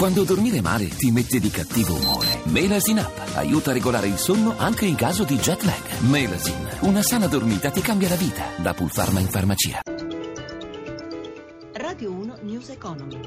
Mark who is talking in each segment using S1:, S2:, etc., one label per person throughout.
S1: Quando dormire male ti mette di cattivo umore. Melasin Up aiuta a regolare il sonno anche in caso di jet lag. Melasin, una sana dormita ti cambia la vita. Da Pulpharma in farmacia.
S2: Radio 1 News Economy.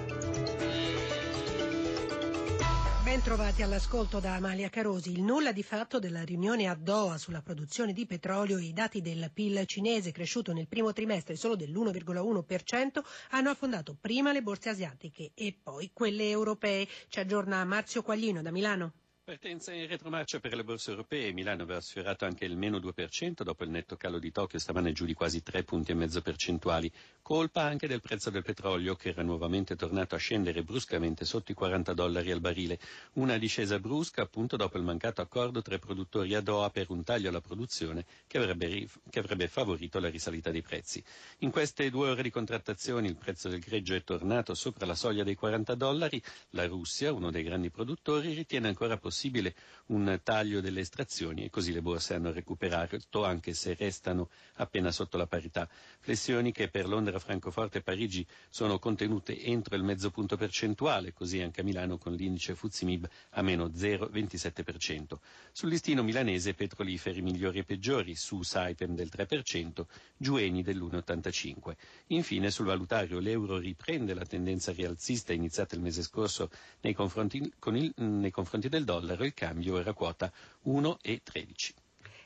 S3: Bentrovati all'ascolto da Amalia Carosi. Il nulla di fatto della riunione a Doha sulla produzione di petrolio e i dati del PIL cinese cresciuto nel primo trimestre solo dell'1,1% hanno affondato prima le borse asiatiche e poi quelle europee. Ci aggiorna Marzio Quaglino da Milano.
S4: Partenza in retromarcia per le borse europee. Milano aveva sfiorato anche il meno 2% dopo il netto calo di Tokyo stamane giù di quasi 3 punti e mezzo percentuali. Colpa anche del prezzo del petrolio che era nuovamente tornato a scendere bruscamente sotto i 40 dollari al barile. Una discesa brusca appunto dopo il mancato accordo tra i produttori a Doha per un taglio alla produzione che avrebbe, che avrebbe favorito la risalita dei prezzi. In queste due ore di contrattazioni il prezzo del greggio è tornato sopra la soglia dei 40 dollari. La Russia, uno dei grandi produttori, ritiene ancora possibile possibile un taglio delle estrazioni e così le borse hanno recuperato anche se restano appena sotto la parità. Flessioni che per Londra, Francoforte e Parigi sono contenute entro il mezzo punto percentuale, così anche a Milano con l'indice Fuzimib a meno 0,27%. Sul listino milanese petroliferi migliori e peggiori, su Saipem del 3%, Giueni dell'1,85%. Infine sul valutario l'euro riprende la tendenza rialzista iniziata il mese scorso nei confronti, il, nei confronti del dollaro dollaro il cambio era quota 1,13.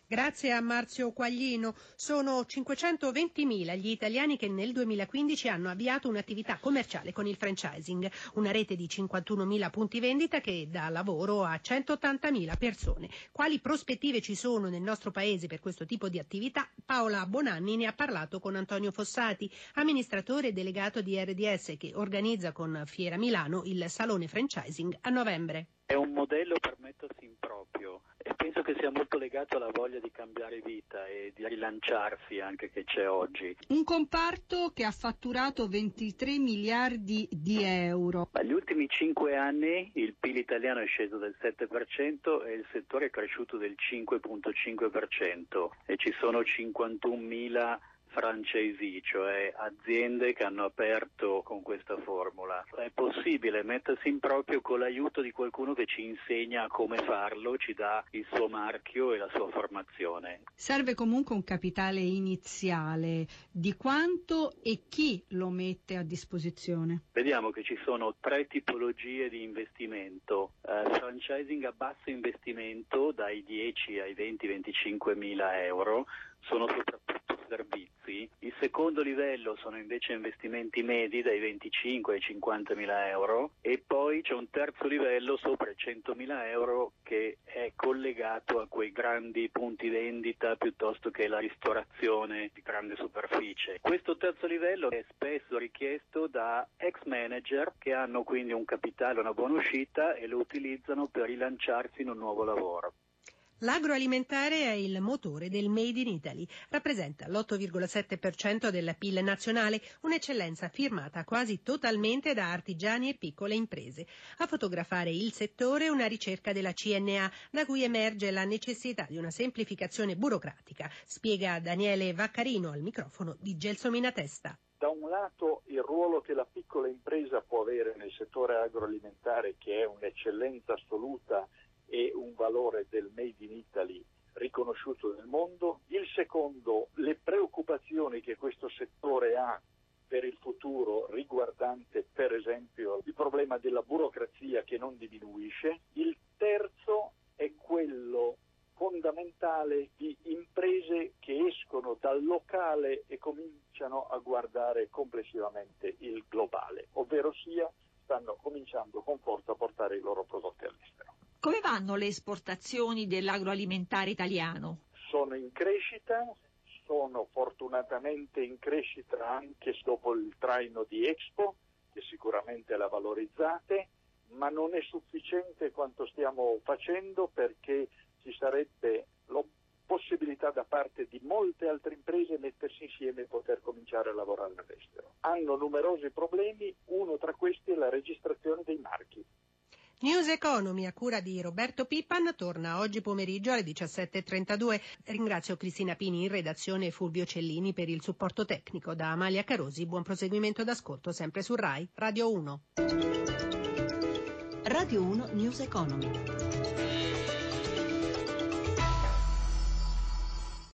S3: Grazie a Marzio Quaglino. Sono 520.000 gli italiani che nel 2015 hanno avviato un'attività commerciale con il franchising, una rete di 51.000 punti vendita che dà lavoro a 180.000 persone. Quali prospettive ci sono nel nostro paese per questo tipo di attività? Paola Bonanni ne ha parlato con Antonio Fossati, amministratore delegato di RDS che organizza con Fiera Milano il Salone Franchising a novembre.
S5: È un modello per mettersi in proprio e penso che sia molto legato alla voglia di cambiare vita e di rilanciarsi anche che c'è oggi.
S6: Un comparto che ha fatturato 23 miliardi di euro.
S5: Negli ultimi cinque anni il PIL italiano è sceso del 7% e il settore è cresciuto del 5,5% e ci sono 51 mila franchisee, cioè aziende che hanno aperto con questa formula. È possibile mettersi in proprio con l'aiuto di qualcuno che ci insegna come farlo, ci dà il suo marchio e la sua formazione.
S6: Serve comunque un capitale iniziale. Di quanto e chi lo mette a disposizione?
S5: Vediamo che ci sono tre tipologie di investimento. Uh, franchising a basso investimento dai 10 ai 20-25 mila euro sono soprattutto secondo livello sono invece investimenti medi dai 25 ai 50 mila euro e poi c'è un terzo livello sopra i 100 mila euro che è collegato a quei grandi punti vendita piuttosto che la ristorazione di grande superficie. Questo terzo livello è spesso richiesto da ex manager che hanno quindi un capitale, una buona uscita e lo utilizzano per rilanciarsi in un nuovo lavoro.
S3: L'agroalimentare è il motore del Made in Italy, rappresenta l'8,7% del PIL nazionale, un'eccellenza firmata quasi totalmente da artigiani e piccole imprese. A fotografare il settore una ricerca della CNA, da cui emerge la necessità di una semplificazione burocratica, spiega Daniele Vaccarino al microfono di Gelsomina Testa.
S7: Da un lato il ruolo che la piccola impresa può avere nel settore agroalimentare, che è un'eccellenza assoluta e un valore del Made in Italy riconosciuto nel mondo. Il secondo, le preoccupazioni che questo settore ha per il futuro riguardante per esempio il problema della burocrazia che non diminuisce. Il terzo è quello fondamentale di imprese che escono dal locale e cominciano a guardare complessivamente il globale, ovvero sia stanno cominciando con forza a portare i loro prodotti all'estero.
S6: Come vanno le esportazioni dell'agroalimentare italiano?
S7: Sono in crescita, sono fortunatamente in crescita anche dopo il traino di Expo, che sicuramente la valorizzate, ma non è sufficiente quanto stiamo facendo perché ci sarebbe la possibilità da parte di molte altre imprese mettersi insieme e poter cominciare a lavorare all'estero. Hanno numerosi problemi, uno tra questi è la registrazione dei marchi.
S3: News Economy a cura di Roberto Pippan torna oggi pomeriggio alle 17.32. Ringrazio Cristina Pini in redazione e Fulvio Cellini per il supporto tecnico. Da Amalia Carosi buon proseguimento d'ascolto sempre su RAI Radio 1.
S2: Radio 1 News Economy.